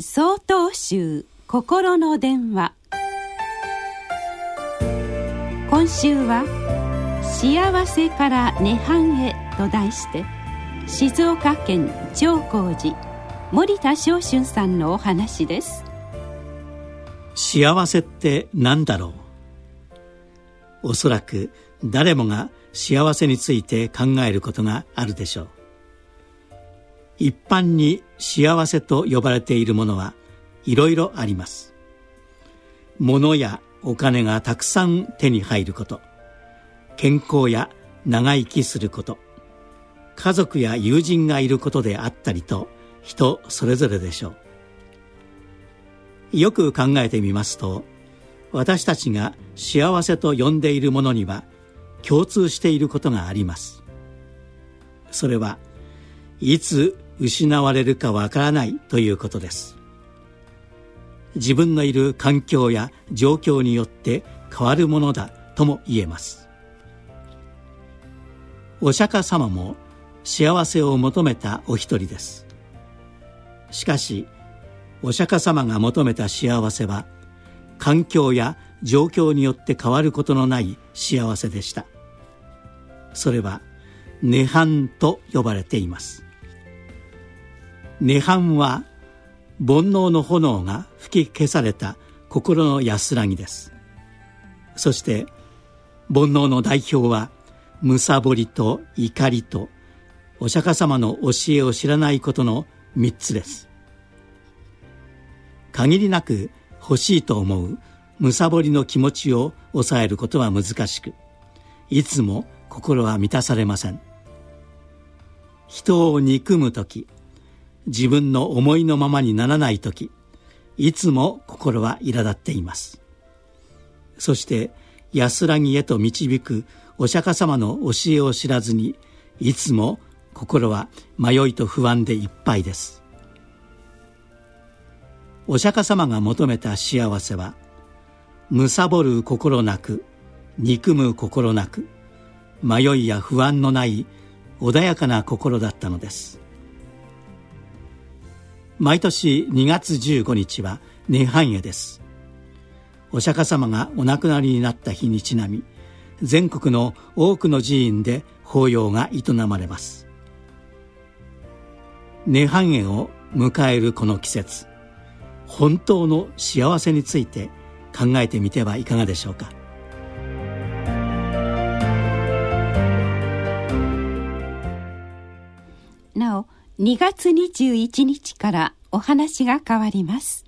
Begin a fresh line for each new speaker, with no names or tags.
総統集心の電話。今週は「幸せから涅槃へ」と題して静岡県長光寺森田昇春さんのお話です。
幸せって何だろう？おそらく誰もが幸せについて考えることがあるでしょう。一般に幸せと呼ばれているものはいろいろあります。物やお金がたくさん手に入ること。健康や長生きすること。家族や友人がいることであったりと人それぞれでしょう。よく考えてみますと私たちが幸せと呼んでいるものには共通していることがあります。それはいつ失われるかわからないということです。自分のいる環境や状況によって変わるものだとも言えます。お釈迦様も幸せを求めたお一人です。しかしお釈迦様が求めた幸せは環境や状況によって変わることのない幸せでした。それは涅槃と呼ばれています。涅槃は煩悩の炎が吹き消された心の安らぎです。そして煩悩の代表はむさぼりと怒りとお釈迦様の教えを知らないことの3つです。限りなく欲しいと思うむさぼりの気持ちを抑えることは難しくいつも心は満たされません。人を憎む時自分の思いのままにならない時いつも心は苛立っています。そして安らぎへと導くお釈迦様の教えを知らずにいつも心は迷いと不安でいっぱいです。お釈迦様が求めた幸せは貪る心なく憎む心なく迷いや不安のない穏やかな心だったのです。毎年2月15日は涅槃夜です。お釈迦様がお亡くなりになった日にちなみ全国の多くの寺院で法要が営まれます。涅槃夜を迎えるこの季節本当の幸せについて考えてみてはいかがでしょうか。
2月21日からお話が変わります。